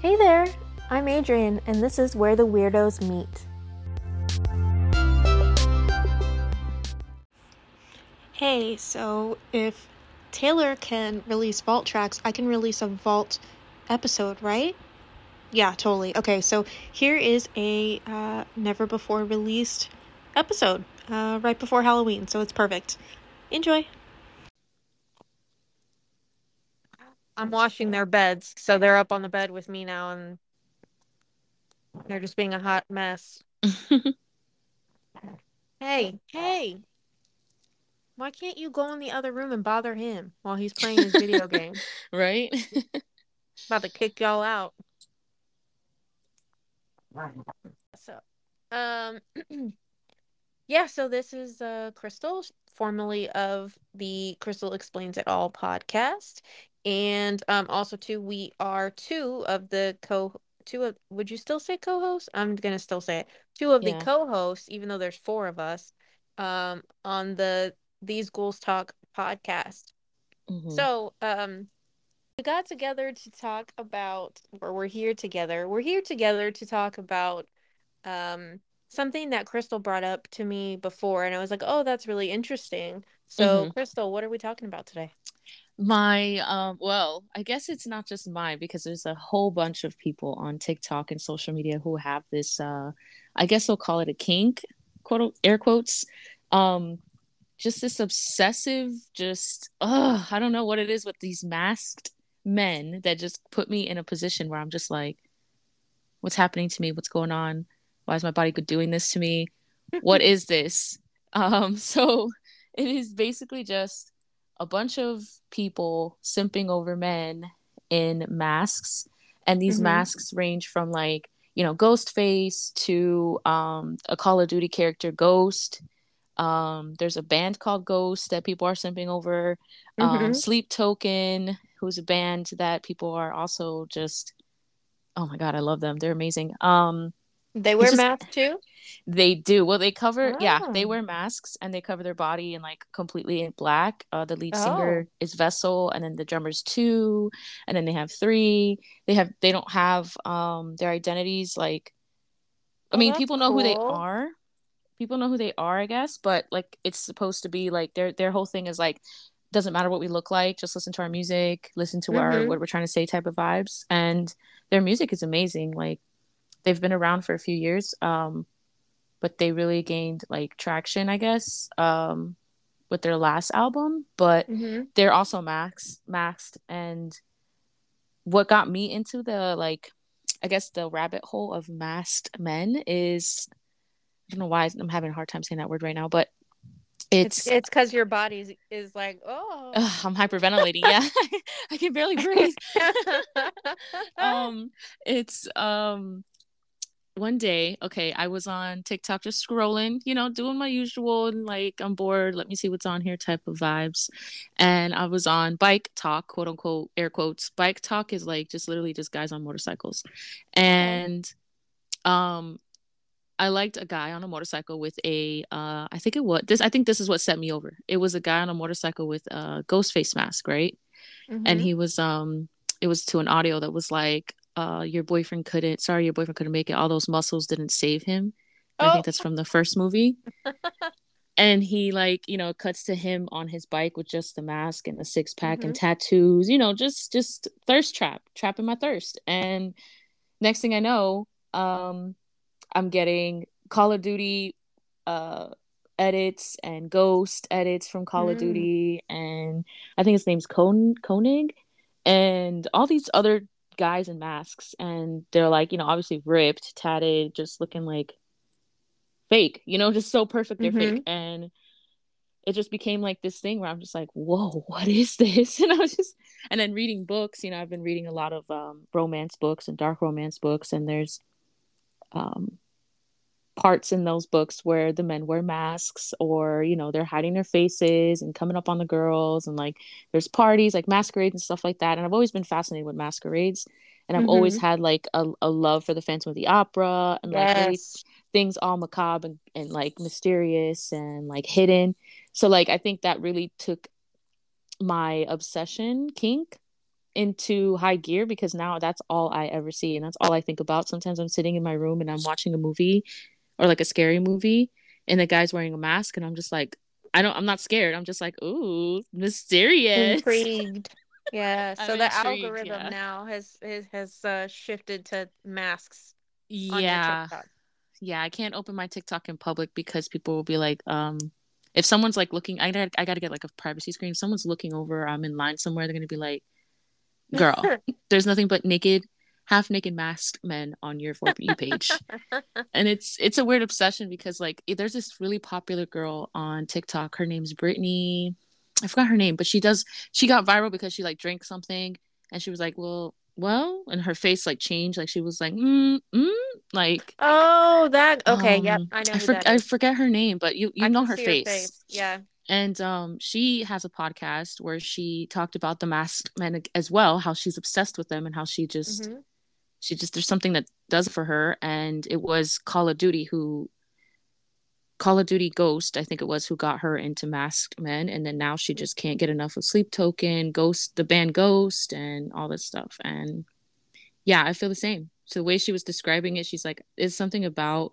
Hey there, I'm Adrian, and this is Where the Weirdos Meet. Hey, so if Taylor can release vault tracks, I can release a vault episode, right? Yeah, totally. Okay, so here is a uh, never before released episode uh, right before Halloween, so it's perfect. Enjoy. I'm washing their beds, so they're up on the bed with me now, and they're just being a hot mess. hey, hey, why can't you go in the other room and bother him while he's playing his video game? right? About to kick y'all out. So, um, yeah, so this is uh, Crystal, formerly of the Crystal Explains It All podcast. And um, also, too, we are two of the co two of would you still say co-hosts? I'm gonna still say it. Two of Yeah. the co-hosts, even though there's four of us, um, on the These Ghouls Talk podcast. Mhm. So, um, we got together to talk about, or we're here together. We're here together to talk about um, something that Crystal brought up to me before, and I was like, "Oh, that's really interesting." So, Mhm. Crystal, what are we talking about today? My um well, I guess it's not just mine because there's a whole bunch of people on TikTok and social media who have this uh I guess we'll call it a kink, quote air quotes. Um just this obsessive just uh I don't know what it is with these masked men that just put me in a position where I'm just like what's happening to me? What's going on? Why is my body doing this to me? What is this? Um, so it is basically just a bunch of people simping over men in masks, and these Mhm. masks range from like you know Ghostface to um, a Call of Duty character Ghost. Um, there's a band called Ghost that people are simping over. Um, Mhm. Sleep Token, who's a band that people are also just oh my god, I love them. They're amazing. Um, They wear just- masks too. they do. Well, they cover yeah, they Oh. wear masks and they cover their body in like completely in black. Uh the lead Oh. singer is Vessel and then the drummers two and then they have three. They have they don't have um their identities like I Oh, mean, people know who they are. People know who they are, I guess, but like it's supposed to be like their their whole thing is like doesn't matter what we look like, just listen to our music, listen to our Mhm. what we're trying to say type of vibes. And their music is amazing. Like they've been around for a few years. Um but they really gained like traction, I guess, um with their last album. But Mhm. they're also max maxed and what got me into the like I guess the rabbit hole of masked men is I don't know why I'm having a hard time saying that word right now, but It's it's, because your body is, is like, oh. Ugh, I'm hyperventilating. Yeah, I can barely breathe. um, it's um one day, okay, I was on TikTok just scrolling, you know, doing my usual and like I'm bored, let me see what's on here type of vibes. And I was on bike talk, quote unquote, air quotes. Bike talk is like just literally just guys on motorcycles. And um I liked a guy on a motorcycle with a uh I think it was this I think this is what set me over. It was a guy on a motorcycle with a ghost face mask, right? and Mhm. he was um it was to an audio that was like uh your boyfriend couldn't sorry your boyfriend couldn't make it. All those muscles didn't save him. I Oh. think that's from the first movie. And he like you know cuts to him on his bike with just the mask and the six pack and tattoos you know just just thirst trap trapping my thirst. And next thing i know um i'm getting call of duty uh edits and ghost edits from call of Mm. duty. And i think his name's Kon- koenig. And all these other guys in masks and they're like you know obviously ripped tatted just looking like fake you know just so perfect they're fake. And it just became like this thing where i'm just like whoa what is this? And i was just and then reading books you know i've been reading a lot of um, romance books and dark romance books and there's um parts in those books where the men wear masks or you know they're hiding their faces and coming up on the girls and like there's parties like masquerades and stuff like that and i've always been fascinated with masquerades and i've always Mhm. had like a, a love for the phantom of the opera and like really things all macabre and, and like mysterious and like hidden so like i think that really took my obsession kink into high gear because now that's all I ever see and that's all I think about. Sometimes I'm sitting in my room and I'm watching a movie or like a scary movie and the guy's wearing a mask and I'm just like I don't I'm not scared. I'm just like, ooh, mysterious. Intrigued. Yeah. So the algorithm yeah. now has has, has uh, shifted to masks Yeah. Yeah, I can't open my TikTok in public because people will be like, um, if someone's like looking, I got I got to get like a privacy screen. If someone's looking over, I'm in line somewhere. They're gonna be like, "Girl, there's nothing but naked, half naked masked men on your for you page," and it's it's a weird obsession because like there's this really popular girl on TikTok. Her name's Brittany. I forgot her name, but she does. She got viral because she like drank something, and she was like, "Well, well," and her face like changed. Like she was like, "Mm, mm," like oh, that okay. yep, um, I know I, for, that I forget her name, but you you I know can her face. Yeah. And um, she has a podcast where she talked about the masked men as well, how she's obsessed with them and how she just Mhm. She just there's something that does for her. And it was Call of Duty who Call of Duty Ghost, I think it was, who got her into masked men, and then now she just can't get enough of Sleep Token, Ghost, the band Ghost, and all this stuff. And yeah, I feel the same. So the way she was describing it, she's like, it's something about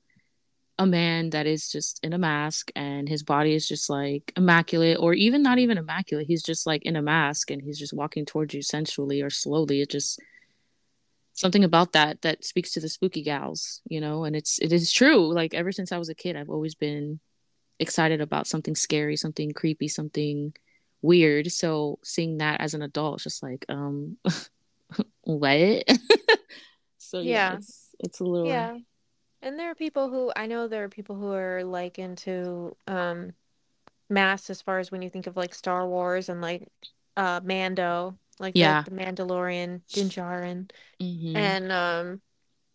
a man that is just in a mask and his body is just like immaculate or even not even immaculate he's just like in a mask and he's just walking towards you sensually or slowly it just something about that that speaks to the spooky gals you know and it's it is true like ever since i was a kid i've always been excited about something scary something creepy something weird so seeing that as an adult just like um what so yeah, Yeah. it's it's a little Yeah. And there are people who I know there are people who are like into um masks as far as when you think of like Star Wars and like uh Mando, like the yeah the Mandalorian, Din Djarin, mm-hmm and um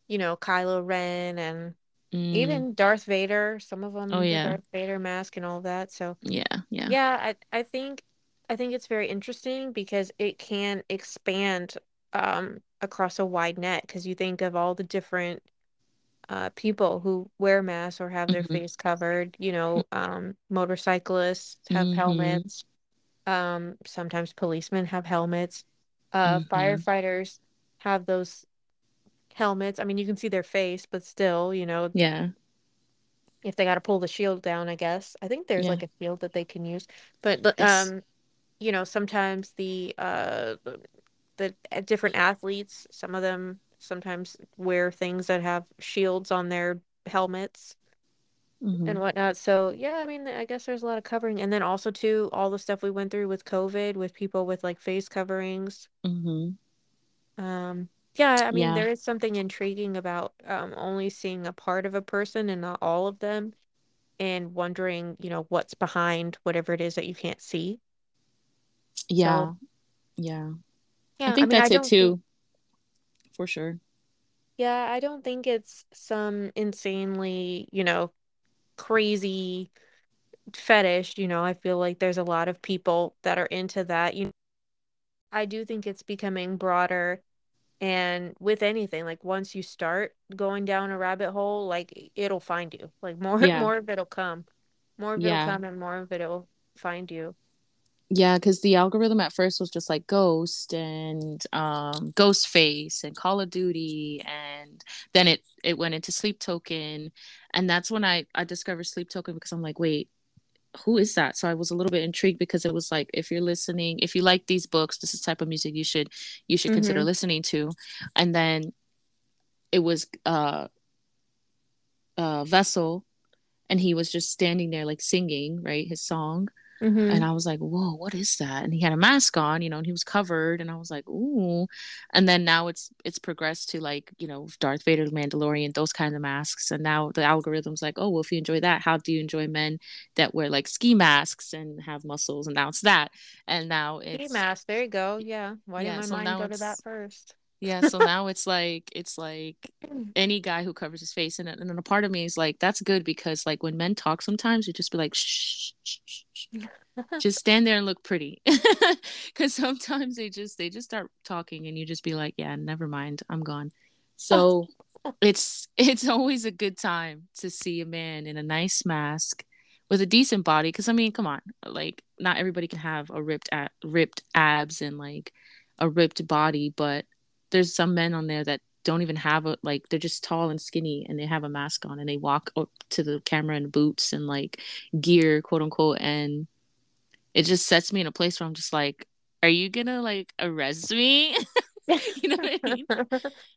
you know Kylo Ren and mm. even Darth Vader. Some of oh them the yeah Darth Vader mask and all that. So yeah yeah yeah, I I think I think it's very interesting because it can expand um across a wide net because you think of all the different uh, people who wear masks or have their hmm face covered. You know, um, motorcyclists have hmm helmets. Um, sometimes policemen have helmets. Uh, hmm firefighters have those helmets. I mean, you can see their face, but still, you know, Yeah. if they got to pull the shield down, I guess. I think there's Yeah. like a shield that they can use. But Yes. um, you know, sometimes the uh the, the uh, different athletes, some of them sometimes wear things that have shields on their helmets. Hmm and whatnot. So yeah, I mean, I guess there's a lot of covering, and then also too, all the stuff we went through with COVID, with people with like face coverings. hmm Um, yeah, I mean, Yeah. there is something intriguing about um only seeing a part of a person and not all of them, and wondering, you know, what's behind whatever it is that you can't see. So Yeah. Yeah. I yeah, I think mean, I that's it don't think, too, for sure. yeah, I don't think it's some insanely, you know, crazy fetish. You know, I feel like there's a lot of people that are into that. You know, I do think it's becoming broader and with anything, like once you start going down a rabbit hole, like it'll find you. Like more Yeah. more of it'll come. More of it'll come and more of it'll find you. Yeah, because the algorithm at first was just like Ghost and um Ghostface and Call of Duty and then it it went into Sleep Token and that's when I I discovered Sleep Token because I'm like, wait, who is that? So I was a little bit intrigued because it was like if you're listening, if you like these books, this is the type of music you should you should consider Mhm. listening to. And then it was uh uh Vessel and he was just standing there like singing, right, his song. And Mhm. I was like, whoa, what is that? And he had a mask on, you know, and he was covered. And I was like, ooh. And then now it's it's progressed to like, you know, Darth Vader, the Mandalorian, those kinds of masks. And now the algorithm's like, oh, well, if you enjoy that, how do you enjoy men that wear like ski masks and have muscles? And now it's that. And now Ski it's mask, there you go. Yeah. Why didn't yeah, my so mind go to that first? yeah, so now it's like it's like any guy who covers his face and, and then a part of me is like that's good because like when men talk sometimes you just be like shh, shh, shh. just stand there and look pretty. Because sometimes they just they just start talking and you just be like yeah never mind i'm gone. So it's it's always a good time to see a man in a nice mask with a decent body because i mean come on like not everybody can have a ripped a- ripped abs and like a ripped body, but there's some men on there that don't even have a like they're just tall and skinny and they have a mask on and they walk up to the camera in boots and like gear quote unquote and it just sets me in a place where i'm just like are you gonna like arrest me? You know what i mean?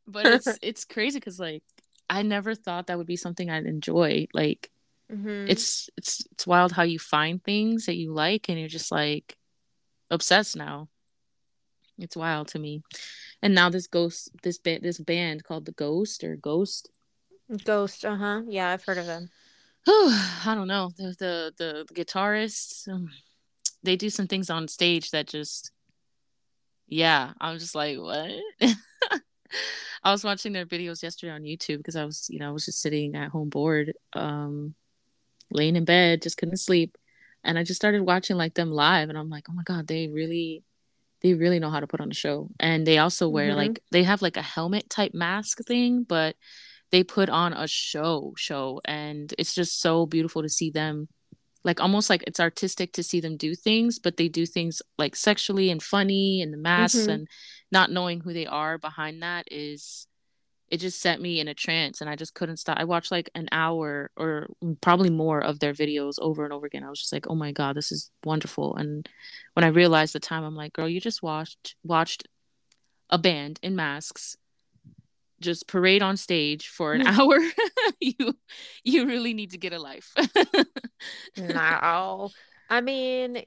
But it's it's crazy because like i never thought that would be something i'd enjoy like mm-hmm. it's it's it's wild how you find things that you like and you're just like obsessed now it's wild to me. And now this ghost this band this band called the ghost or ghost? Ghost uh-huh. Yeah i've heard of them. I don't know. The the, the, the guitarists um, they do some things on stage that just yeah i'm just like what? I was watching their videos yesterday on youtube because i was you know i was just sitting at home bored um laying in bed just couldn't sleep. And i just started watching like them live and i'm like oh my god they really they really know how to put on a show and they also wear mm-hmm. like they have like a helmet type mask thing but they put on a show show and it's just so beautiful to see them like almost like it's artistic to see them do things but they do things like sexually and funny and the masks mm-hmm. and not knowing who they are behind that is it just set me in a trance and I just couldn't stop. I watched like an hour or probably more of their videos over and over again. I was just like, "Oh my god, this is wonderful." And when I realized the time, I'm like, "Girl, you just watched watched a band in masks just parade on stage for an hmm. hour. you you really need to get a life." no. I mean,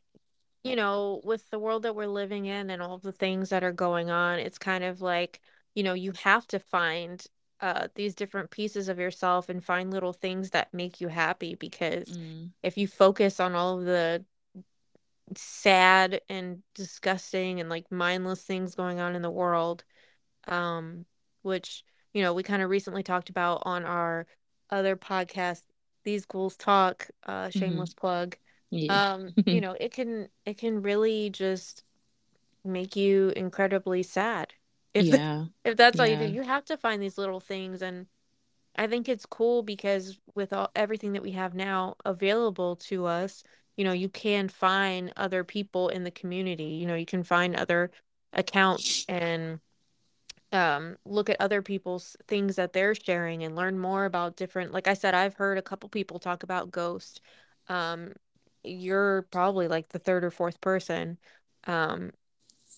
you know, with the world that we're living in and all the things that are going on, it's kind of like you know, you have to find uh, these different pieces of yourself and find little things that make you happy because mm. if you focus on all of the sad and disgusting and like mindless things going on in the world um which you know we kind of recently talked about on our other podcast these ghouls talk uh mm-hmm. shameless mm-hmm. plug yeah. um you know it can it can really just make you incredibly sad if yeah. if that's all you do, you have to find these little things and I think it's cool because with all everything that we have now available to us, you know, you can find other people in the community. You know, you can find other accounts and um, look at other people's things that they're sharing and learn more about different. Like I said, I've heard a couple people talk about Ghost. Um, you're probably like the third or fourth person, um,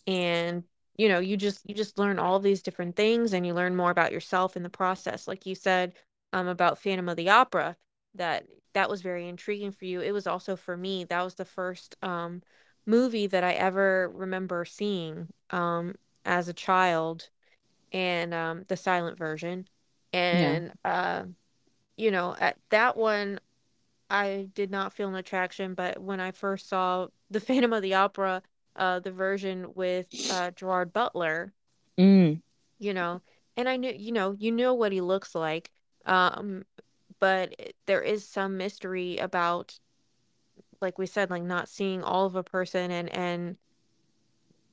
and you know you just you just learn all these different things and you learn more about yourself in the process. Like you said um, about phantom of the opera that that was very intriguing for you. It was also for me that was the first um, movie that i ever remember seeing um, as a child and um, the silent version. And yeah. uh, you know at that one i did not feel an attraction but when i first saw the phantom of the opera uh, the version with uh, Gerard Butler. Mm. You know, and I knew, you know, you know what he looks like. Um, but there is some mystery about, like we said, like not seeing all of a person and and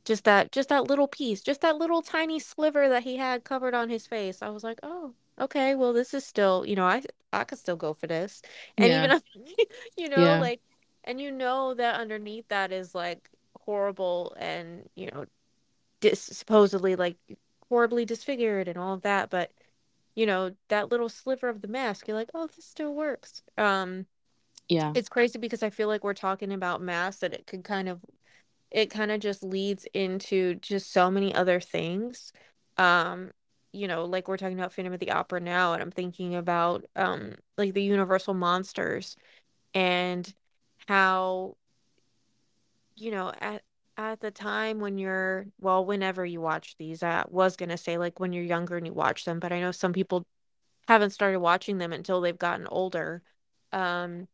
just that just that little piece, just that little tiny sliver that he had covered on his face. I was like, oh, okay, well, this is still, you know, I I could still go for this, and yeah. even you know, yeah. like, and you know that underneath that is like horrible and you know dis- supposedly like horribly disfigured and all of that but you know that little sliver of the mask you're like oh this still works. Um yeah. it's crazy because i feel like we're talking about masks that it could kind of it kind of just leads into just so many other things. Um you know like we're talking about phantom of the opera now and i'm thinking about um like the universal monsters and how you know, at at the time when you're well, whenever you watch these, I was gonna say like when you're younger and you watch them, but I know some people haven't started watching them until they've gotten older. Um,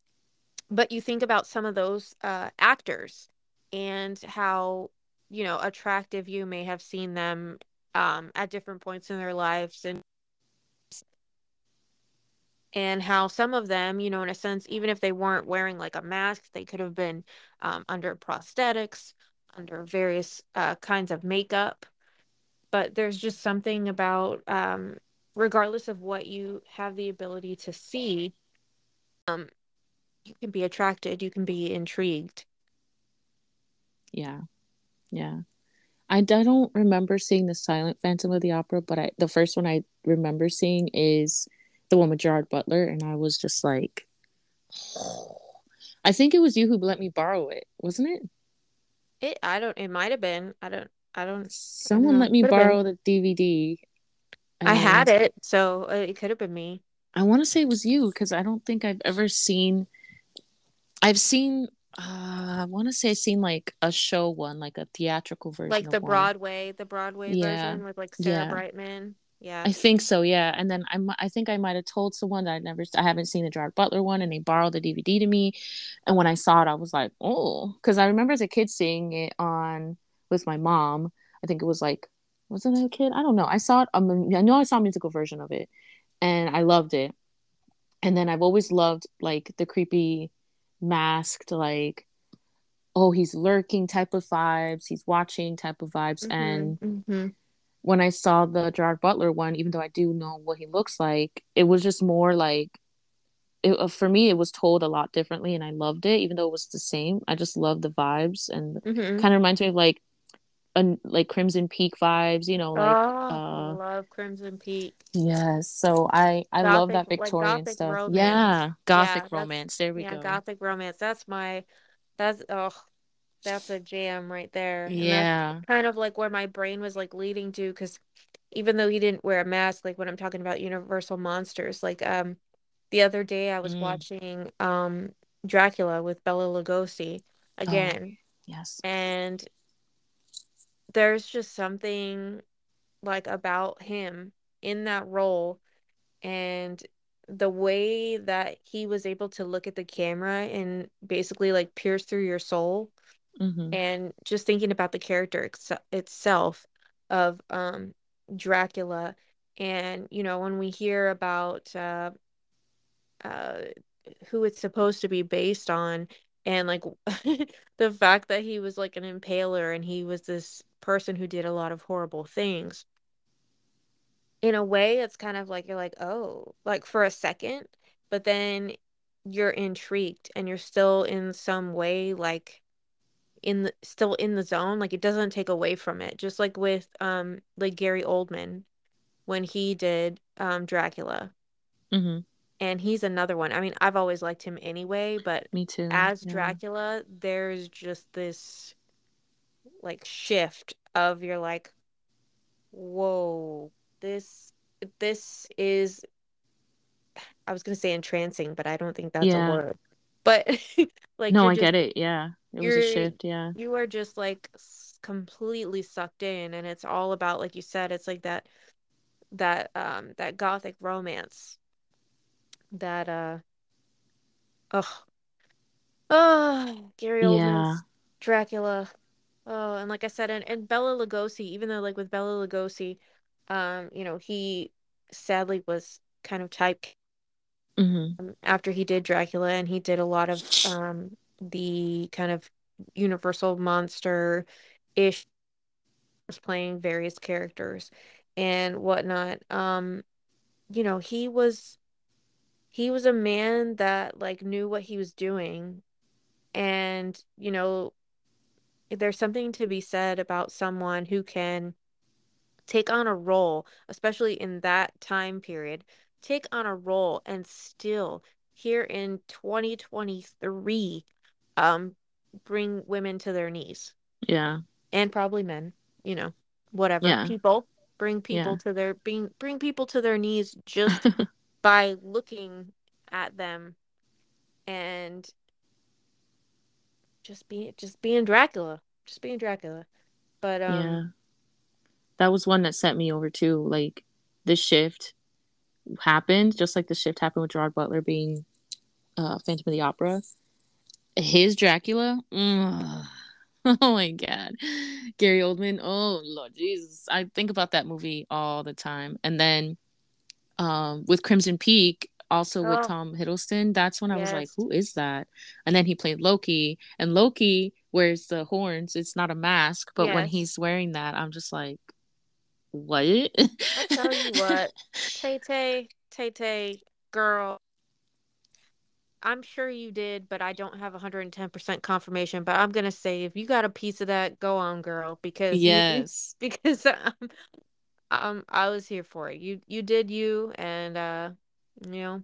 but you think about some of those uh, actors and how you know attractive you may have seen them um, at different points in their lives and and how some of them, you know, in a sense, even if they weren't wearing like a mask, they could have been um, under prosthetics, under various uh, kinds of makeup. But there's just something about, um, regardless of what you have the ability to see, um, you can be attracted, you can be intrigued. Yeah. Yeah. I don't remember seeing the silent Phantom of the Opera, but I the first one I remember seeing is the one with Gerard Butler, and I was just like, I think it was you who let me borrow it, wasn't it? It I don't it might have been. I don't I don't Someone let me borrow the DVD. I had it, so uh, it could have been me. I want to say it was you because I don't think I've ever seen. I've seen. Uh, I want to say I've seen like a show one, like a theatrical version, like the Broadway, one. the Broadway yeah. version with like Sarah yeah. Brightman. Yeah, I think so. Yeah, and then I, I think I might have told someone that I never, I haven't seen the Gerard Butler one, and they borrowed the DVD to me. And when I saw it, I was like, oh, because I remember as a kid seeing it on with my mom. I think it was like, was it a kid? I don't know. I saw it. Um, I know I saw a musical version of it, and I loved it. And then I've always loved like the creepy masked like oh he's lurking type of vibes he's watching type of vibes mm-hmm, and mm-hmm when I saw the Gerard Butler one, even though I do know what he looks like, it was just more like it, uh, for me it was told a lot differently and I loved it even though it was the same. I just love the vibes and mm-hmm. kind of reminds me of like a, like Crimson Peak vibes, you know, like oh, uh, love Crimson Peak. Yes, so I I gothic, love that Victorian like stuff. Romance. Yeah, gothic yeah, romance. There we yeah, go. Gothic romance. That's my that's oh that's a jam right there. Yeah. kind of like where my brain was like leading to because even though he didn't wear a mask, like when I'm talking about Universal monsters, like um the other day I was mm. watching um Dracula with Bela Lugosi oh, again. Oh, yes. And there's just something like about him in that role and the way that he was able to look at the camera and basically like pierce through your soul mm-hmm. and just thinking about the character ex- itself of um, Dracula, and you know when we hear about uh, uh, who it's supposed to be based on, and like the fact that he was like an impaler and he was this person who did a lot of horrible things. In a way, it's kind of like you're like, oh, like for a second, but then you're intrigued and you're still in some way like in the still in the zone like it doesn't take away from it just like with um like gary oldman when he did um dracula mm-hmm. and he's another one i mean i've always liked him anyway but me too as yeah. dracula there's just this like shift of you're like whoa this this is i was to say entrancing but i don't think that's yeah. a word but like no i just, get it yeah it was a shift yeah you are just like completely sucked in and it's all about like you said it's like that that um that gothic romance that uh oh oh gary oldman's yeah. dracula oh and like i said and, and bela lugosi even though like with Bela lugosi um you know he sadly was kind of type mm-hmm. after he did dracula and he did a lot of um the kind of universal monster ish playing various characters and whatnot. Um you know he was he was a man that like knew what he was doing. And you know there's something to be said about someone who can take on a role especially in that time period take on a role and still here in 2023 um bring women to their knees. Yeah. And probably men, you know, whatever. Yeah. People bring people yeah. to their being bring people to their knees just by looking at them and just being just being Dracula. Just being Dracula. But um Yeah. That was one that sent me over too. Like the shift happened, just like the shift happened with Gerard Butler being uh Phantom of the Opera his Dracula. Mm. Oh my god. Gary Oldman. Oh Lord Jesus. I think about that movie all the time. And then um with Crimson Peak, also oh. with Tom Hiddleston, that's when I was like, who is that? And then he played Loki. And Loki wears the horns. It's not a mask, but yes. when he's wearing that, I'm just like, what? I'll tell you what. Tay Tay, Tay Tay, girl I'm sure you did, but I don't have 110% confirmation. But I'm gonna say if you got a piece of that, go on, girl, because you Yes. because um, um I was here for it. You you did you, and uh, you know,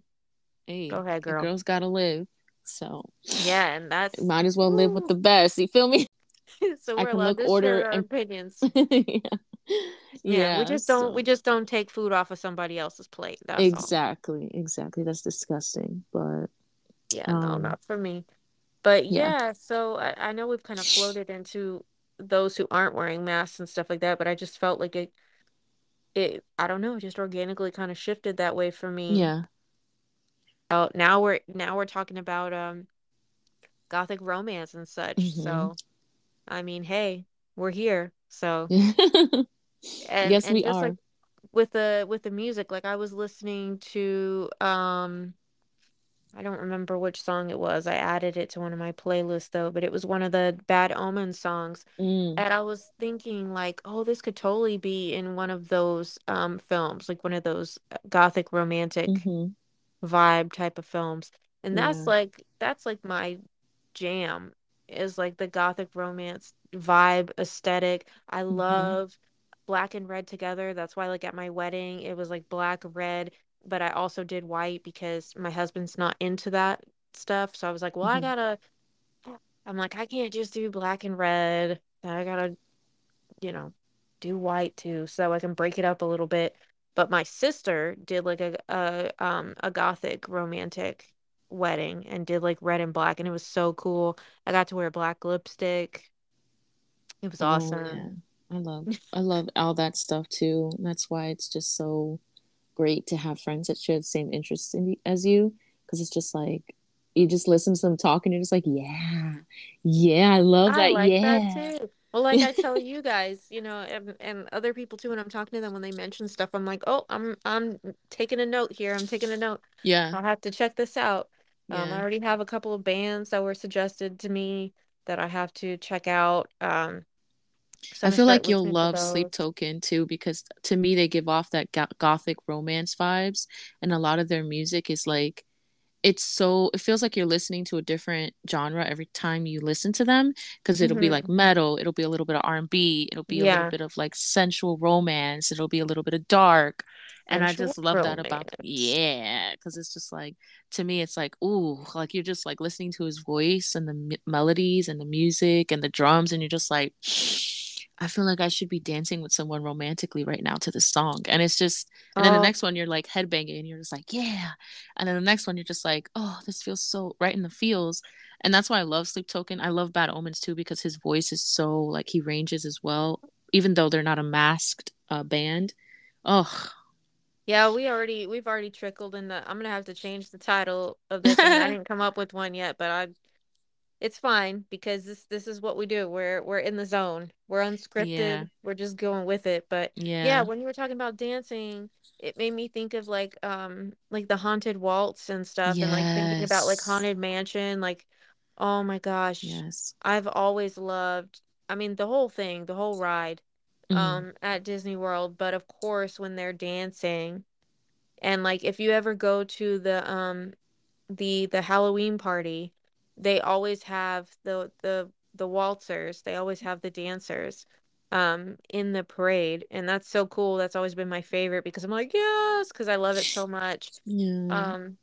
hey, go ahead, girl. girl's gotta live. So Yeah, and that's might as well live with the best. You feel me? so we're can allowed look, to order, our and opinions. yeah. Yeah, we Yeah, just don't we just don't take food off of somebody else's plate. That's all. exactly, exactly. That's disgusting. But Yeah, no, um, not for me. But yeah. yeah, so I, I know we've kind of floated into those who aren't wearing masks and stuff like that, but I just felt like it it I don't know, it just organically kind of shifted that way for me. Yeah. Oh, now we're now we're talking about um gothic romance and such. hmm So, I mean, hey, we're here. So, and yes, and we just like are. with the with the music, like I was listening to um I don't remember which song it was. I added it to one of my playlists though, but it was one of the Bad Omen songs. Mm, And I was thinking like, oh, this could totally be in one of those um films, like one of those uh, gothic romantic hmm vibe type of films. And that's like that's like my jam is like the gothic romance vibe aesthetic. I hmm love black and red together. That's why like at my wedding it was like black, red, but I also did white because my husband's not into that stuff. So I was like, well, I hmm gotta I'm like, I can't just do black and red. I gotta you know, do white too, so I can break it up a little bit. But my sister did like a a um a gothic romantic wedding and did like red and black and it was so cool. I got to wear black lipstick. It was Oh awesome. yeah. I love I love all that stuff too. That's why it's just so great to have friends that share the same interests in as you because it's just like you just listen to them talk and you're just like, yeah, yeah, I love that I like that too. Well, like I tell you guys, you know, and, and other people too when I'm talking to them when they mention stuff, I'm like, "Oh, I'm I'm taking a note here. I'm taking a note. Yeah. I'll have to check this out." Um, I already have a couple of bands that were suggested to me that I have to check out. Um, I feel like you'll love Sleep. Token too because to me they give off that go- gothic romance vibes and a lot of their music is like it's so it feels like you're listening to a different genre every time you listen to them because it'll be hmm like metal, it'll be a little bit of R&B, it'll be a little bit of like sensual romance, it'll be a little bit of dark. And I just love that about romance. yeah, because it's just like to me it's like ooh, like you're just like listening to his voice and the m- melodies and the music and the drums and you're just like I feel like I should be dancing with someone romantically right now to this song. And it's just, and then the Oh, next one, you're like headbanging and you're just like, yeah. And then the next one, you're just like, oh, this feels so right in the feels. And that's why I love Sleep Token. I love Bad Omens too because his voice is so like he ranges as well, even though they're not a masked uh, band. Oh, yeah, we already we've already trickled in the. I'm gonna have to change the title of this. I didn't come up with one yet, but I It's fine because this this is what we do. We're we're in the zone. We're yeah, unscripted. We're just going with it. But yeah, yeah, when you were talking about dancing, it made me think of like um like the haunted waltz and stuff and like thinking about like haunted mansion like oh my gosh. yes. I've always loved I mean the whole thing, the whole ride Mm, um at Disney World, but of course when they're dancing and like if you ever go to the um the the Halloween party, they always have the the the waltzers. They always have the dancers um in the parade, and that's so cool. That's always been my favorite because I'm like, yes, because I love it so much. yeah, Um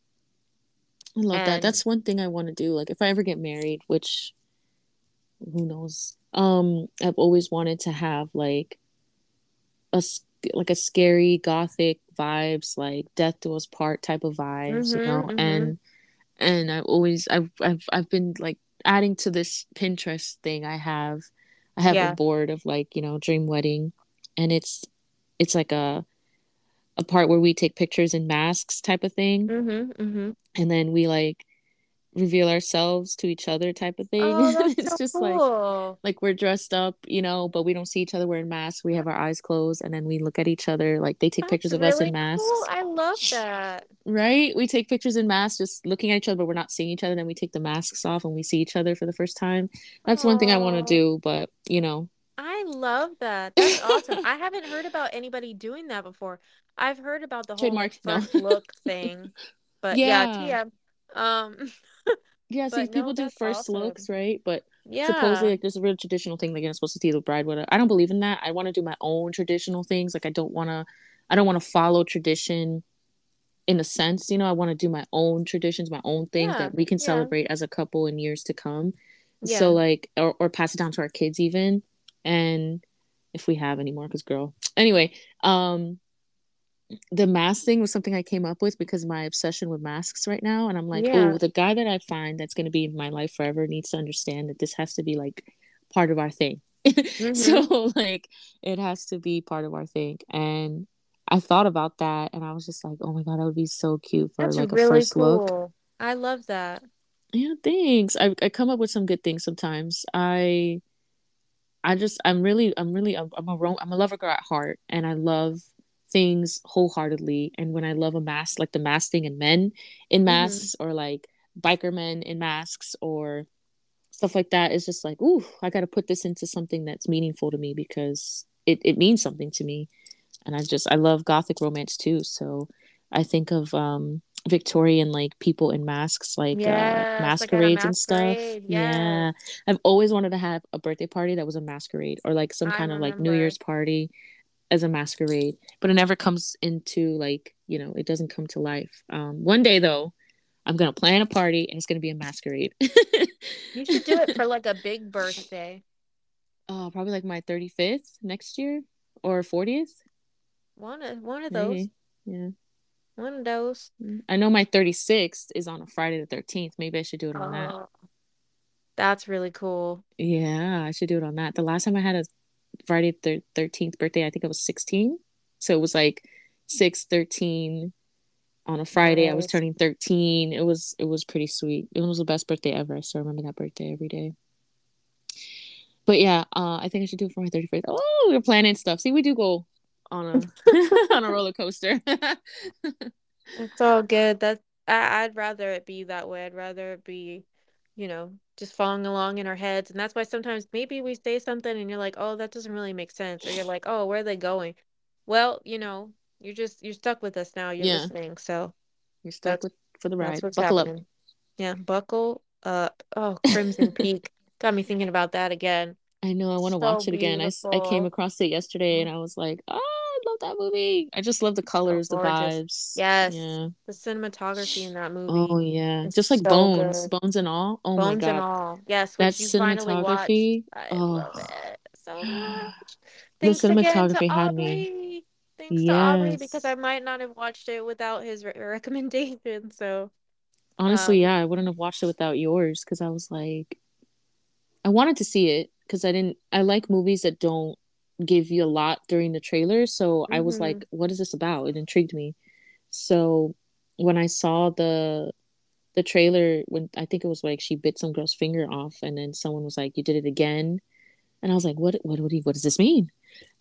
I love that. That's one thing I want to do. Like if I ever get married, which who knows, um, I've always wanted to have like a like a scary gothic vibes, like death do us part type of vibes, you mhm know. mhm And and I've always I've I've I've been like adding to this Pinterest thing I have. I have a board of like you know dream wedding, and it's it's like a a part where we take pictures in masks type of thing, mhm mhm and then we like reveal ourselves to each other type of thing. oh it's so just like cool like we're dressed up, you know, but we don't see each other wearing masks. We have our eyes closed and then we look at each other. Like they take that's pictures of us in really cool masks, I love that right? We take pictures in masks, just looking at each other, but we're not seeing each other. Then we take the masks off and we see each other for the first time. That's one thing I want to oh do, but you know, I love that. That's awesome. I haven't heard about anybody doing that before. I've heard about the whole like trademark. No. look thing. But yeah, yeah. Tia. Um, Yeah, see, but no, people do first looks, right? But supposedly, Yeah, like, there's a real traditional thing, like you're supposed to see the bride it. I don't believe in that. I want to do my own traditional things. Like I don't want to, I don't want to follow tradition in a sense. You know, I want to do my own traditions, my own things yeah, that we can yeah, celebrate as a couple in years to come. So like, or or pass it down to our kids even, and if we have any more, because girl. Anyway, um, the mask thing was something I came up with because my obsession with masks right now. And I'm like, oh, the guy that I find that's going to be in my life forever needs to understand that this has to be like part of our thing. Mm-hmm. so, like, it has to be part of our thing. And I thought about that and I was just like, oh my God, that would be so cute for That's like a really first look. I love that. Yeah, thanks. I, I come up with some good things sometimes. I I just I'm really I'm really I'm, I'm a I'm a lover girl at heart, and I love things wholeheartedly. And when I love a mask, like the mask thing in men in Mm-hmm. masks, or like biker men in masks, or stuff like that, it's just like, ooh, I got to put this into something that's meaningful to me because it it means something to me. And I just I love gothic romance too, so I think of um Victorian like people in masks, like uh Yes, like masquerades and stuff. Yes, Yeah. I've always wanted to have a birthday party that was a masquerade or like some I kind of like New. Year's party as a masquerade, but it never comes into like, you know, it doesn't come to life. Um one day though, I'm going to plan a party and it's going to be a masquerade. You should do it for like a big birthday. oh, probably like my 35th next year or 40th, One of one of those. maybe. Yeah. One of those. I know my 36th is on a Friday the 13th. Maybe I should do it on that. Oh, that's really cool. Yeah, I should do it on that. The last time I had a Friday the 13th birthday, I think I was 16. So it was like 6 13 on a Friday. I was turning 13. It was it was pretty sweet. It was the best birthday ever. I still remember that birthday every day. But yeah, uh, I think I should do it for my 31st. Oh, we're planning stuff. See, we do go on a on a roller coaster. It's all good. That I, I'd rather it be that way. I'd rather it be, you know, just following along in our heads. And that's why sometimes maybe we say something and you're like, oh, that doesn't really make sense. Or you're like, oh, where are they going? Well, you know, you're just you're stuck with us now. You're yeah, listening. So you're stuck with for the ride. Buckle up. Yeah, buckle up. Oh, Crimson Peak. Got me thinking about that again. I know I want to So watch it again. I, I came across it yesterday and mm. I was like, oh, love that movie. I just love the So colors, the vibes. Yes. Yeah. The cinematography in that movie. Oh yeah. Just like so Bones, good. Bones and all. Oh my Bones and God. all. Yes, That finally watched. cinematography. I Oh. love it so much. The Thanks again to cinematography had me. Thanks to Aubrey because I might not have watched it without his re recommendation. So, Honestly, um, yeah, I wouldn't have watched it without yours because I was like, I wanted to see it because I didn't, I like movies that don't give you a lot during the trailer. So I was hmm like, what is this about? It intrigued me. So when I saw the the trailer, when I think it was like she bit some girl's finger off, and then someone was like, "You did it again," and I was like, "What? What? What, do you- what does this mean?"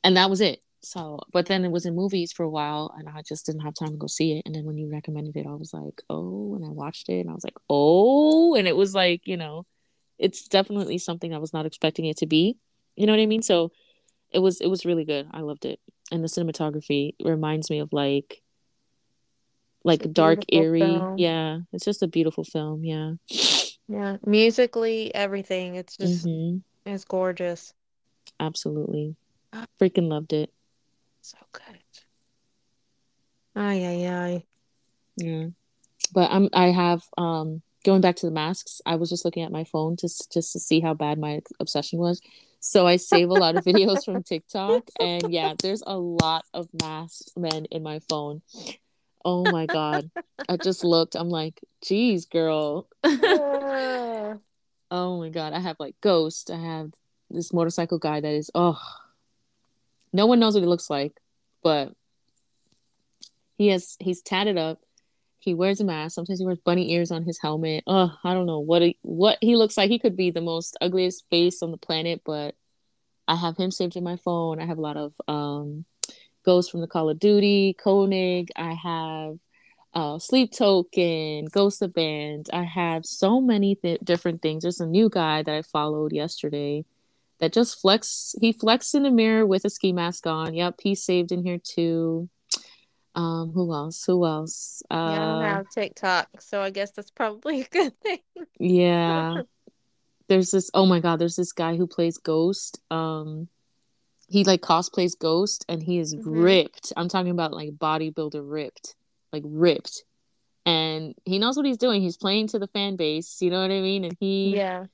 And that was it. So, but then it was in movies for a while, and I just didn't have time to go see it. And then when you recommended it, I was like, "Oh!" And I watched it, and I was like, "Oh!" And it was like, you know, it's definitely something I was not expecting it to be. You know what I mean? So it was it was really good. I loved it, and the cinematography reminds me of like like dark, eerie. film. Yeah, it's just a beautiful film. Yeah. Yeah, musically, everything. It's just Mm-hmm. it's gorgeous. Absolutely. Freaking loved it. So good. Ay, ay, ay. Yeah. But I'm I have um going back to the masks, I was just looking at my phone just just to see how bad my obsession was. So I save a lot of videos from TikTok and yeah, there's a lot of masked men in my phone. Oh my god. I just looked. I'm like, "Geez, girl." Oh my god. I have like Ghost. I have this motorcycle guy that is oh, no one knows what he looks like, but he has he's tatted up He wears a mask. Sometimes he wears bunny ears on his helmet. Oh, I don't know what he, what he looks like. He could be the most ugliest face on the planet, but I have him saved in my phone. I have a lot of um, ghosts from the Call of Duty, Koenig. I have uh, Sleep Token, Ghost of Band. I have so many th- different things. There's a new guy that I followed yesterday that just flex. He flexed in the mirror with a ski mask on. Yep, he's saved in here too. Um, who else? Who else? Yeah, I don't Uh, have TikTok, so I guess that's probably a good thing. yeah. There's this. Oh my God. There's this guy who plays Ghost. Um, he like cosplays Ghost, and he is hmm ripped. I'm talking about like bodybuilder ripped, like ripped. And he knows what he's doing. He's playing to the fan base. You know what I mean? And he Yeah.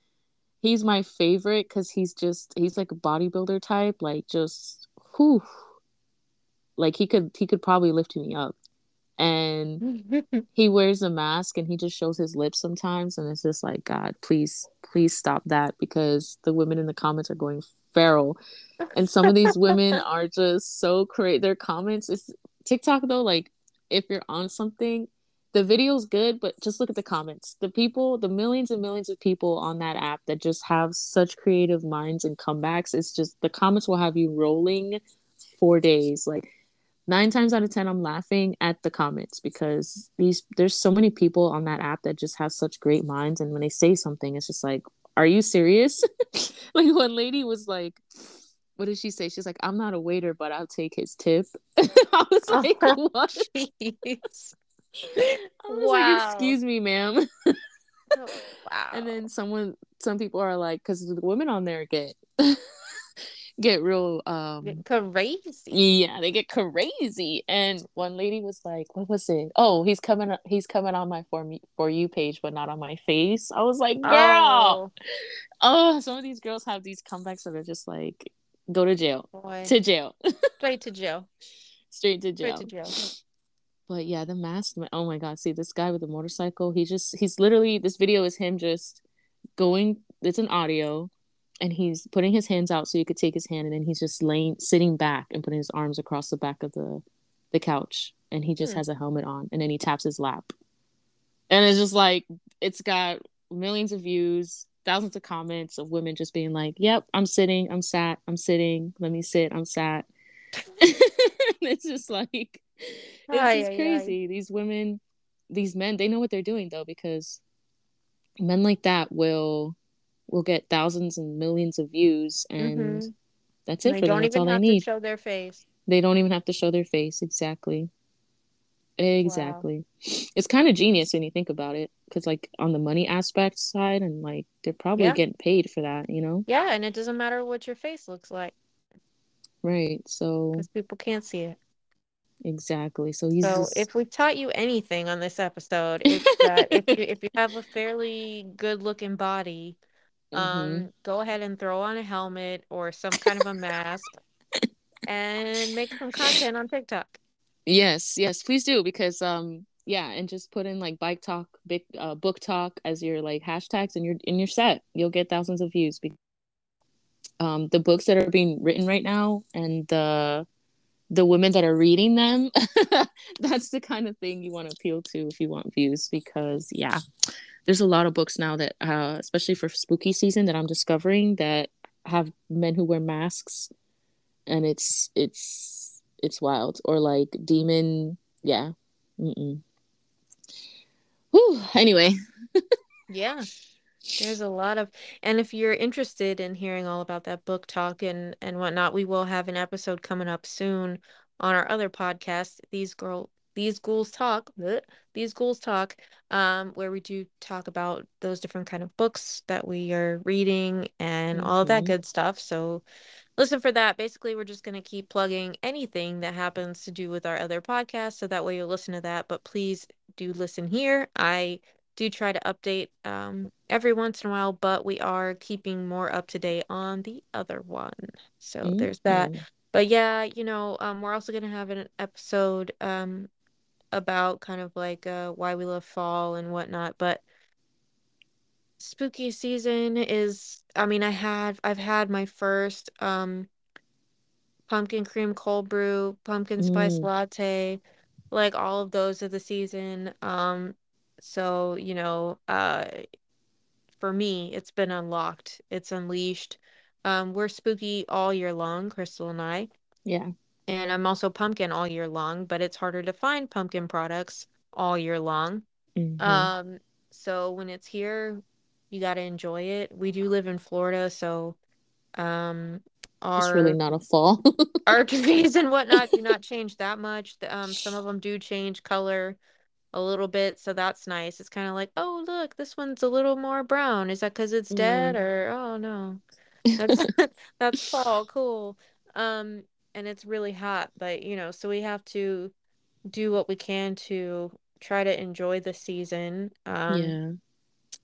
he's my favorite because he's just he's like a bodybuilder type. Like just whew. Like he could he could probably lift me up. And he wears a mask and he just shows his lips sometimes. And it's just like god please please stop that because the women in the comments are going feral. And some of these women are just so great their comments is tiktok though like if you're on something the video's good but just look at the comments. The people the millions and millions of people on that app that just have such creative minds and comebacks it's just the comments will have you rolling for days. Like nine times out of ten i'm laughing at the comments because these there's so many people on that app that just have such great minds. And when they say something it's just like are you serious? Like one lady was like what did she say? She's like i'm not a waiter but i'll take his tip. Oh, I was like Oh, what i was like excuse me ma'am. Oh, wow. and then someone some people are like because the women on there get get real um Get crazy. Yeah, they get crazy. And one lady was like, "What was it? Oh, he's coming. He's coming on my for me for you page, but not on my face." I was like, "Girl, Oh, oh, some of these girls have these comebacks that are just like, go to jail, boy. to jail, Straight to jail. straight to Straight jail." to jail. But yeah, the mask. Oh my god! See this guy with the motorcycle. He just he's literally this video is him just going. It's an audio, and he's putting his hands out so you could take his hand, and then he's just laying sitting back and putting his arms across the back of the the couch, and he just Hmm. has a helmet on, and then he taps his lap, and it's just like it's got millions of views. Thousands of comments of women just being like, "Yep, I'm sitting, I'm sat, I'm sitting. Let me sit, I'm sat." it's just like it's Ay, just ay, ay. crazy. These women, these men, they know what they're doing though, because men like that will will get thousands and millions of views, and Mhm. that's it they for them. That's all they have need. to show their face. They don't even have to show their face. Exactly. Exactly. It's kind of genius when you think about it, because like on the money aspect side, and like they're probably Yeah. getting paid for that, you know? Yeah, and it doesn't matter what your face looks like Right. So because people can't see it. exactly. So So just if we taught you anything on this episode, it's that if you if you have a fairly good looking body, um, Mhm. go ahead and throw on a helmet or some kind of a mask and make some content on TikTok. Yes, yes, please do because um yeah, and just put in like BikeTok, big uh, BookTok as your like hashtags and you're in your set. You'll get thousands of views. Be- Um the books that are being written right now and the the women that are reading them, that's the kind of thing you want to appeal to if you want views because yeah, there's a lot of books now that uh especially for spooky season that I'm discovering that have men who wear masks and it's it's it's wild or like demon yeah. Whew. anyway Yeah. There's a lot of, and if you're interested in hearing all about that BookTok and and whatnot, we will have an episode coming up soon on our other podcast, These Girl These Ghouls Talk, bleh, These Ghouls Talk, um, where we do talk about those different kind of books that we are reading and all that Mhm. good stuff. So listen for that. Basically, we're just gonna keep plugging anything that happens to do with our other podcast, so that way you'll listen to that. But please do listen here. I do try to update um, every once in a while, but we are keeping more up to date on the other one. So there's that. But yeah, you know, um, we're also gonna have an episode um, about kind of like uh, why we love fall and whatnot. But spooky season is, I mean, I had I've had my first um, pumpkin cream cold brew, pumpkin spice Mm. latte, like all of those of the season. Um, so you know, uh for me, it's been unlocked. It's unleashed. Um, we're spooky all year long, Crystal and I. yeah And I'm also pumpkin all year long, but it's harder to find pumpkin products all year long. hmm Um, so when it's here, you got to enjoy it. We do live in Florida, so Um, It's really not a fall. RGBs and whatnot do not change that much. Um, some of them do change color a little bit, so that's nice. It's kind of like, oh, look, this one's a little more brown. Is that because it's dead or oh no, that's that's fall, cool. Um, and it's really hot, but you know, so we have to do what we can to try to enjoy the season. Um, Yeah.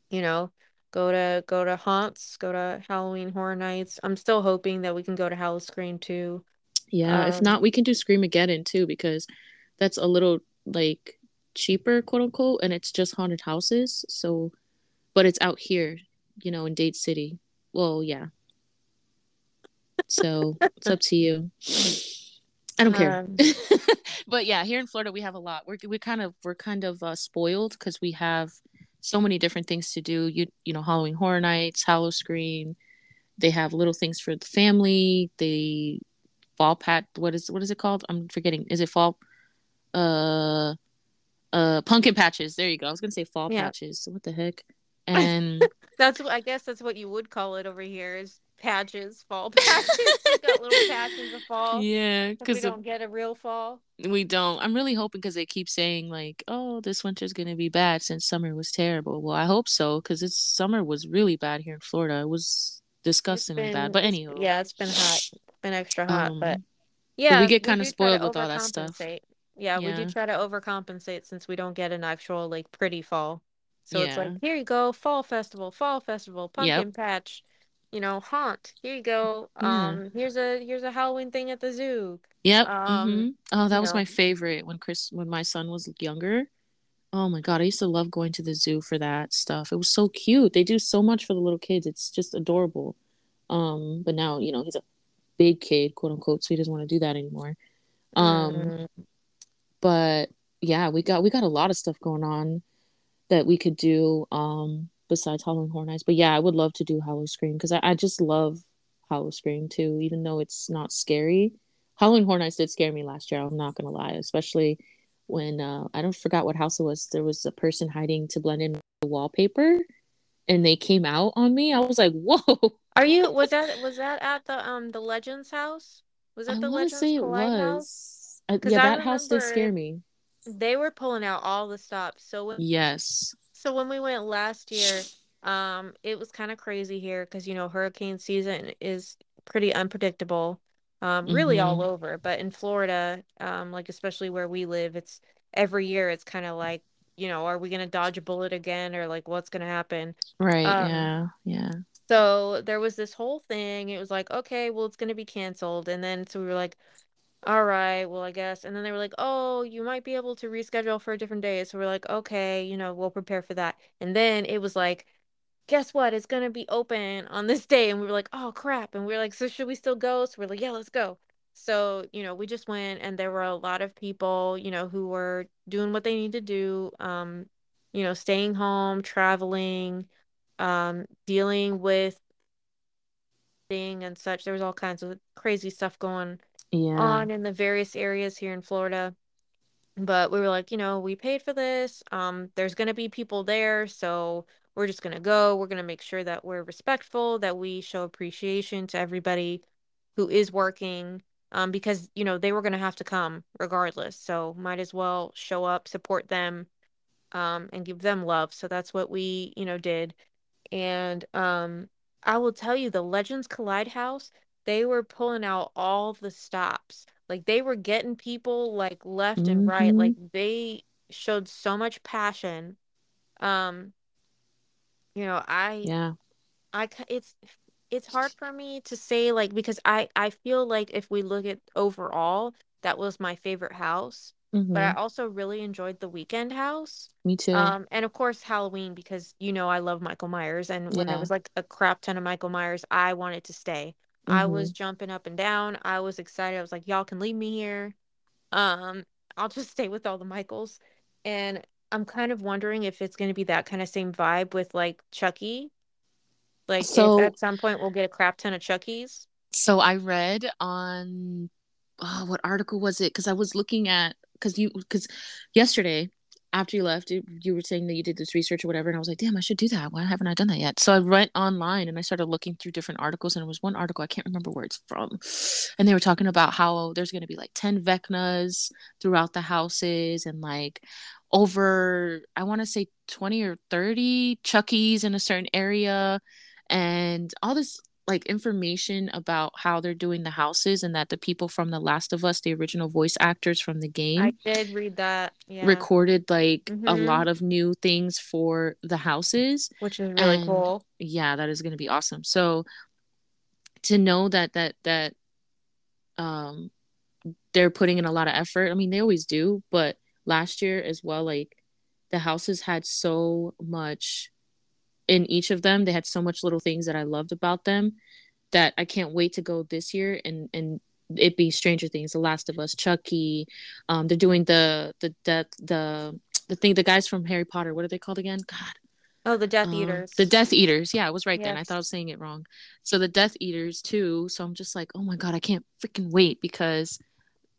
you know, go to go to haunts, go to Halloween Horror Nights. I'm still hoping that we can go to Howl-O-Scream too. Yeah. If Um, not, we can do Scream-A-Geddon because that's a little like cheaper, quote unquote, and it's just haunted houses. So, but it's out here, you know, in Dade City. Well, yeah. So it's up to you. I don't care. um, but yeah, here in Florida we have a lot. We're we kind of we're kind of uh, spoiled because we have so many different things to do. You you know, Halloween Horror Nights, Howl-O-Scream. They have little things for the family. They fall pat. What is what is it called? I'm forgetting. Is it fall? Uh, uh, pumpkin patches. There you go. I was gonna say fall yeah. patches. What the heck? And That's what I guess that's what you would call it over here is patches, fall patches. We got little patches of fall yeah, because we don't get a real fall. we don't. I'm really hoping because they keep saying like, "Oh, this winter's gonna be bad since summer was terrible." Well, I hope so because it's summer was really bad here in Florida. It was disgustingly bad. But anywho, yeah, it's been hot. It's been extra hot, um, but yeah, but we get kind of do try to spoiled with all that stuff. overcompensate. Yeah, we do try to overcompensate since we don't get an actual like pretty fall. So it's like, here you go, fall festival, fall festival, yep, pumpkin patch, you know, haunt. Here you go. yeah, Um, here's a here's a Halloween thing at the zoo. yep. Um, Mm-hmm. Oh, that was my favorite when Chris, when my son was younger. Oh my God, I used to love going to the zoo for that stuff. It was so cute. They do so much for the little kids. It's just adorable. Um, but now, you know, he's a big kid, quote unquote, so he doesn't want to do that anymore. Um, mm, but yeah, we got we got a lot of stuff going on that we could do um besides Halloween Horror Nights. But yeah, I would love to do Howl-O-Scream because I, I just love Howl-O-Scream too, even though it's not scary. Halloween Horror Nights did scare me last year, I'm not gonna lie, especially when uh I don't forgot what house it was. There was a person hiding to blend in the wallpaper and they came out on me. I was like, whoa. are you was that was that at the um the Legends house? Was I that the Legends say it house? was. I, yeah, I that house did scare me. they were pulling out all the stops. So when Yes. So when we went last year, um, it was kind of crazy here because you know hurricane season is pretty unpredictable, um, really all Mm-hmm. over. But in Florida, um, like especially where we live, it's every year it's kind of like, you know, are we gonna dodge a bullet again or like what's gonna happen? Right. Um, Yeah. Yeah. so there was this whole thing. It was like, okay, well it's gonna be canceled, and then so we were like. All right, well, I guess. And then they were like, "Oh, you might be able to reschedule for a different day." So we're like, "Okay, you know, we'll prepare for that." And then it was like, "Guess what? It's gonna be open on this day." And we were like, "Oh, crap." And we were like, "So should we still go?" So we're like, "Yeah, let's go." So, you know, we just went and there were a lot of people, you know, who were doing what they need to do, um, you know, staying home, traveling, um, dealing with thing and such. There was all kinds of crazy stuff going Yeah. on in the various areas here in Florida. But we were like, you know, we paid for this. Um, there's gonna be people there, so we're just gonna go. We're gonna make sure that we're respectful, that we show appreciation to everybody who is working. Um, because, you know, they were gonna have to come regardless. So might as well show up, support them, um, and give them love. So that's what we, you know, did. And um, I will tell you, the Legends Collide House, they were pulling out all the stops. Like they were getting people like left and right. Mm-hmm. Like they showed so much passion. Um, you know, I Yeah. I it's it's hard for me to say like because I I feel like if we look at overall, that was my favorite house. But I Mm-hmm. also really enjoyed the Weeknd house. Me too. Um, and of course Halloween because you know I love Michael Myers and when there Yeah. was like a crap ton of Michael Myers, I wanted to stay. I Mm-hmm. was jumping up and down. I was excited. I was like, y'all can leave me here. Um, I'll just stay with all the Michaels. And I'm kind of wondering if it's going to be that kind of same vibe with like Chucky like So at some point we'll get a crap ton of Chuckies. so I read on oh, what article was it? Because I was looking at because you because yesterday after you left, you, were saying that you did this research or whatever, and I was like, damn, I should do that. Why haven't I done that yet? So I went online and I started looking through different articles, and it was one article I can't remember where it's from, and they were talking about how there's going to be like ten Vecnas throughout the houses, and like over I want to say twenty or thirty Chuckies in a certain area, and all this like information about how they're doing the houses and that the people from The Last of Us, the original voice actors from the game, I did read that. Yeah. recorded like a Mhm. lot of new things for the houses. Which is really and- cool. Yeah, that is going to be awesome. So to know that that that um they're putting in a lot of effort. I mean, they always do, but last year as well like the houses had so much in each of them. They had so much little things that I loved about them that I can't wait to go this year and and it be Stranger Things, The Last of Us, Chucky. Um, they're doing the the death the the thing the guys from Harry Potter. What are they called again? God, Oh, the Death uh, Eaters. the Death Eaters. Yeah, I was right then. I thought I was saying it wrong. So the Death Eaters too. So I'm just like, oh my god, I can't freaking wait because,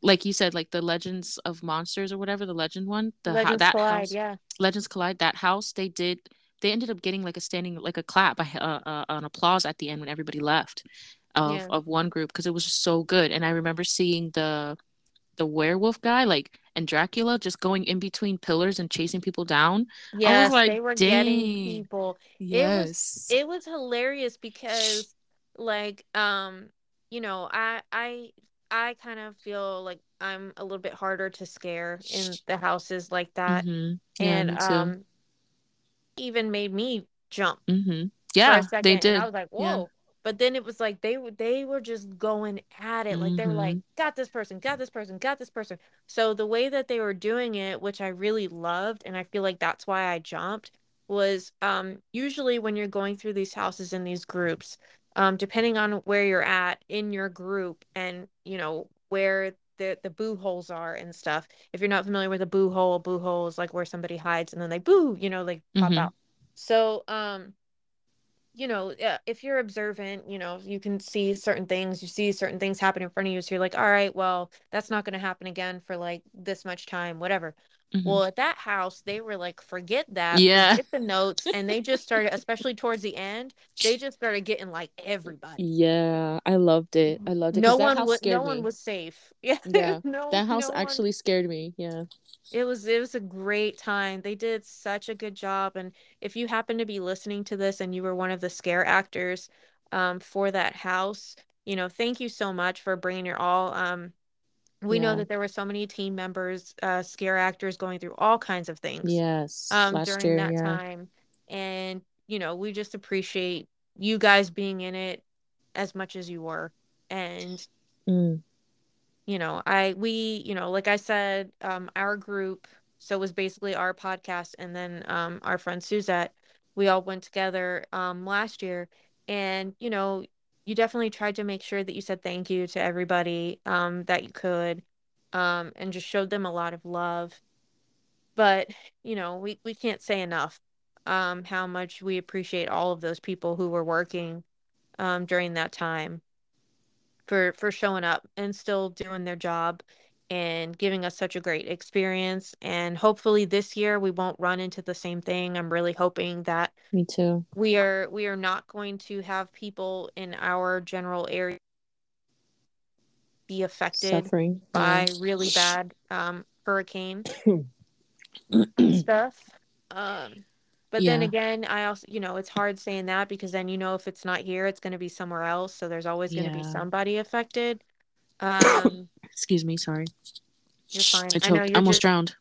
like you said, like the Legends of Monsters or whatever, the Legend one, the ho- Legends that Collide, house, yeah. Legends Collide, that house, they did. They ended up getting like a standing, like a clap, a, uh, uh, an applause at the end when everybody left of Yeah. of one group because it was just so good. And I remember seeing the the werewolf guy, like and Dracula, just going in between pillars and chasing people down. Yes, like, they were getting people. Yes. It was hilarious because like um you know I I I kind of feel like I'm a little bit harder to scare in the houses like that Mhm. Yeah, and um even made me jump hmm Yeah, second they did. I was like Yeah. whoa. But then it was like they were they were just going at it. Like they were like got this person got this person got this person. So the way that they were doing it which I really loved and I feel like that's why I jumped was um usually when you're going through these houses in these groups um depending on where you're at in your group and you know where the the boo holes are and stuff. If you're not familiar with a boo hole a boo hole is like where somebody hides and then they boo you know like pop Mhm. out. So um you know if you're observant you know you can see certain things you see certain things happen in front of you. So you're like all right well that's not going to happen again for like this much time whatever Mhm. well, at that house, they were like, forget that. Yeah. Forget the notes. And they just started, especially towards the end, they just started getting like everybody. Yeah, I loved it. I loved it. No one was no one was safe. Yeah. Yeah, no, That house no one- actually scared me. Yeah. it was it was a great time. They did such a good job. And if you happen to be listening to this and you were one of the scare actors um, for that house, you know, thank you so much for bringing your all. Um, we know that there were so many team members, uh, scare actors going through all kinds of things. Yes. um during year, that yeah. time and you know we just appreciate you guys being in it as much as you were and Mm. you know i we you know like i said um our group so it was basically our podcast and then um our friend suzette we all went together um last year and you know you definitely tried to make sure that you said thank you to everybody um that you could um and just showed them a lot of love. But you know we we can't say enough um how much we appreciate all of those people who were working um during that time for for showing up and still doing their job and giving us such a great experience and hopefully this year we won't run into the same thing i'm really hoping that Me too. we are we are not going to have people in our general area be affected Suffering. by really bad um hurricane stuff. Um, but then again, I also, you know, it's hard saying that because then you know if it's not here, it's going to be somewhere else. So there's always going to be somebody affected. Um, Excuse me. Sorry. you're fine. I I know choked. you're almost just, drowned.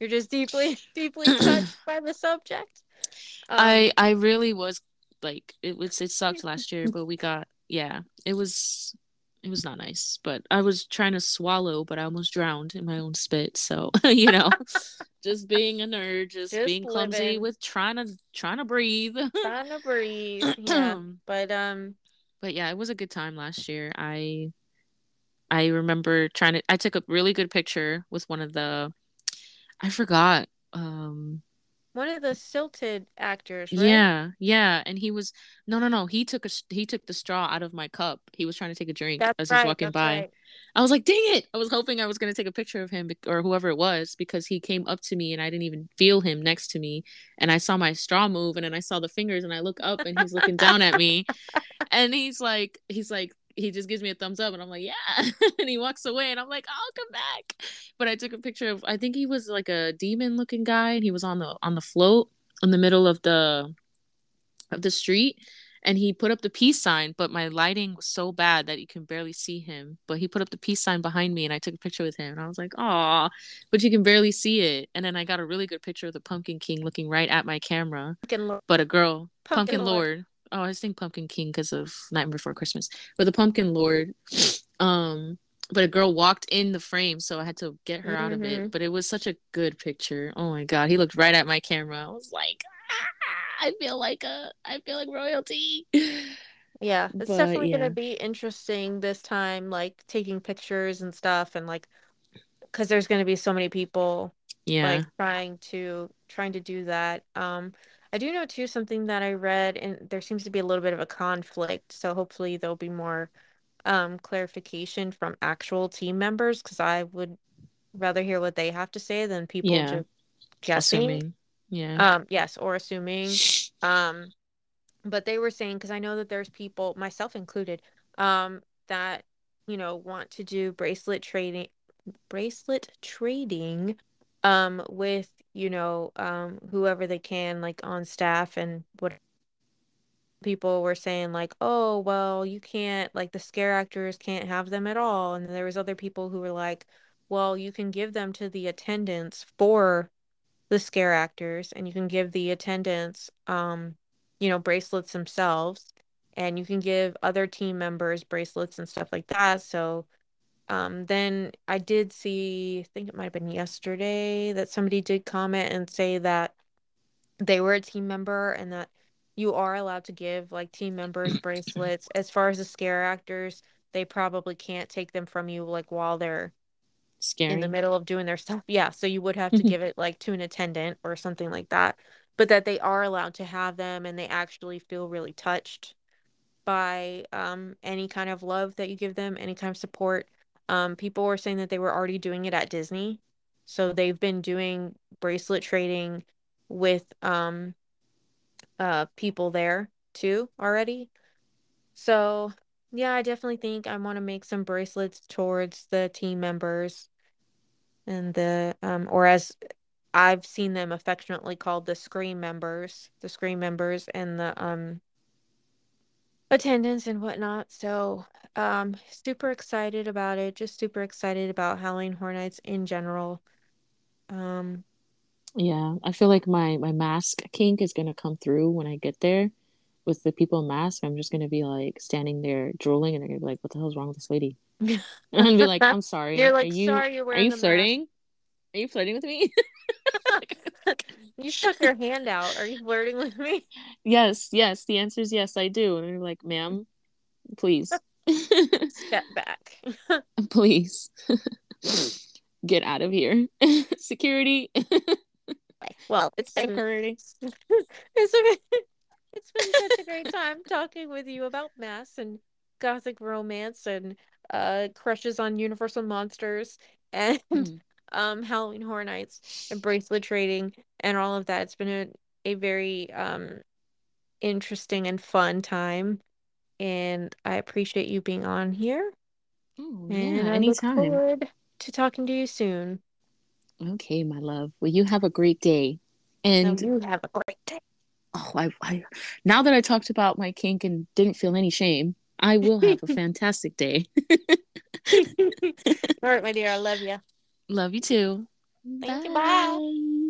you're just deeply, deeply touched by the subject. Um, I I really was like it was it sucked last year, but we got yeah. It was it was not nice. But I was trying to swallow, but I almost drowned in my own spit. So you know, just being a nerd, just, Just being clumsy living. with trying to trying to breathe. trying to breathe. Yeah. But um, but yeah, it was a good time last year. I I remember trying to I took a really good picture with one of the I forgot um one of the silted actors, right? Yeah, yeah, and he was no, no, no. He took a he took the straw out of my cup. He was trying to take a drink That's as he was walking by. right. I was like, "Dang it!" I was hoping I was gonna take a picture of him or whoever it was because he came up to me and I didn't even feel him next to me, and I saw my straw move and then I saw the fingers and I look up and he's looking down at me, and he's like, he's like, he just gives me a thumbs up and I'm like, yeah, and he walks away and I'm like, I'll come back. But I took a picture of I think he was like a demon looking guy and he was on the on the float in the middle of the of the street and he put up the peace sign but my lighting was so bad that you can barely see him but he put up the peace sign behind me and i took a picture with him and i was like oh but you can barely see it and then i got a really good picture of the pumpkin king looking right at my camera Pumpkin Lord. but a girl Pumpkin pumpkin, lord. Oh i was thinking pumpkin king because of nightmare before christmas. But the pumpkin lord um but a girl walked in the frame so i had to get her out of it. But it was such a good picture. Oh my god. He looked right at my camera. I was like "Ah, i feel like a i feel like royalty. Yeah, it's But, definitely yeah. gonna be interesting this time, like taking pictures and stuff, and like, because there's gonna be so many people yeah. like trying to trying to do that. Um, I do know too something that I read, and there seems to be a little bit of a conflict. So hopefully there'll be more um clarification from actual team members, because I would rather hear what they have to say than people Yeah. just guessing. assuming yeah Um, yes, or assuming. Um, but they were saying, because I know that there's people, myself included, um, that, you know, want to do bracelet trading, bracelet trading, um, with, you know, um, whoever they can, like on staff and what people were saying, like, oh, well, you can't, like, the scare actors can't have them at all. And there was other people who were like, well, you can give them to the attendants for the scare actors and you can give the attendants um you know bracelets themselves and you can give other team members bracelets and stuff like that so um then i did see i think it might have been yesterday that somebody did comment and say that they were a team member and that you are allowed to give like team members bracelets as far as the scare actors they probably can't take them from you like while they're scary in the middle of doing their stuff. Yeah, so you would have to give it like to an attendant or something like that. But that they are allowed to have them and they actually feel really touched by um any kind of love that you give them, any kind of support. Um people were saying that they were already doing it at Disney. So they've been doing bracelet trading with um uh people there too already. So yeah, I definitely think I want to make some bracelets towards the team members and the um or as I've seen them affectionately called the scream members, the scream members and the um attendants and whatnot. So um super excited about it, just super excited about Halloween Horror Nights in general. Um yeah i feel like my my mask kink is gonna come through when i get there with the people in mask i'm just gonna be like standing there drooling and they're gonna be like what the hell's wrong with this lady and be like i'm sorry You're like, are you sorry you're are wearing you the mask." Are you flirting with me? You stuck your hand out. Are you flirting with me? yes yes. The answer is yes i do. And you're like ma'am please. Step back. please. Get out of here. Security. Well, it's been security. It's been, it's been such a great time talking with you about mass and gothic romance and uh crushes on universal monsters and Mhm. Um Halloween Horror Nights and bracelet trading and all of that. It's been a, a very um interesting and fun time and I appreciate you being on here oh and yeah I look anytime forward to talking to you soon. Okay, my love. Well, you have a great day. And you have a great day. oh, I, I now that I talked about my kink and didn't feel any shame, I will have a fantastic day. All right, my dear, I love you. Love you too. Thank you, bye.